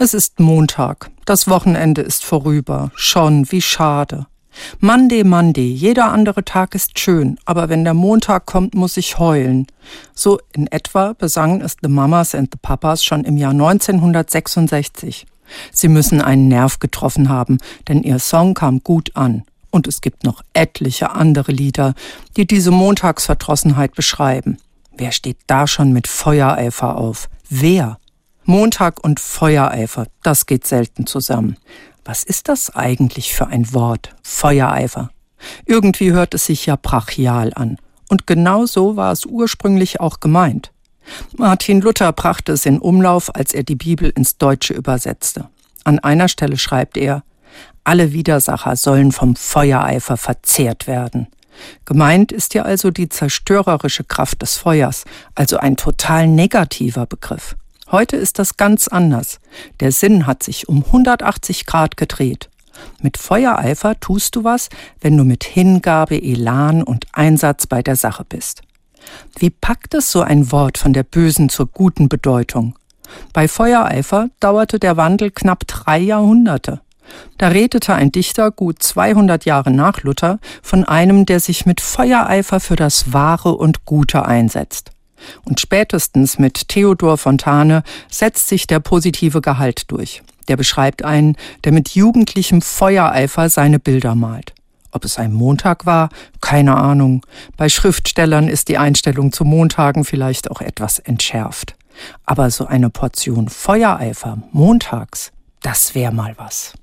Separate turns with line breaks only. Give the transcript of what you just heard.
Es ist Montag. Das Wochenende ist vorüber. Schon, wie schade. Monday, Monday. Jeder andere Tag ist schön, aber wenn der Montag kommt, muss ich heulen. So in etwa besangen es The Mamas and the Papas schon im Jahr 1966. Sie müssen einen Nerv getroffen haben, denn ihr Song kam gut an. Und es gibt noch etliche andere Lieder, die diese Montagsverdrossenheit beschreiben. Wer steht da schon mit Feuereifer auf? Wer? Montag und Feuereifer, das geht selten zusammen. Was ist das eigentlich für ein Wort? Feuereifer. Irgendwie hört es sich ja brachial an. Und genau so war es ursprünglich auch gemeint. Martin Luther brachte es in Umlauf, als er die Bibel ins Deutsche übersetzte. An einer Stelle schreibt er, alle Widersacher sollen vom Feuereifer verzehrt werden. Gemeint ist ja also die zerstörerische Kraft des Feuers, also ein total negativer Begriff. Heute ist das ganz anders. Der Sinn hat sich um 180 Grad gedreht. Mit Feuereifer tust du was, wenn du mit Hingabe, Elan und Einsatz bei der Sache bist. Wie packt es so ein Wort von der bösen zur guten Bedeutung? Bei Feuereifer dauerte der Wandel knapp drei Jahrhunderte. Da redete ein Dichter gut 200 Jahre nach Luther von einem, der sich mit Feuereifer für das Wahre und Gute einsetzt. Und spätestens mit Theodor Fontane setzt sich der positive Gehalt durch. Der beschreibt einen, der mit jugendlichem Feuereifer seine Bilder malt. Ob es ein Montag war? Keine Ahnung. Bei Schriftstellern ist die Einstellung zu Montagen vielleicht auch etwas entschärft. Aber so eine Portion Feuereifer montags, das wär mal was.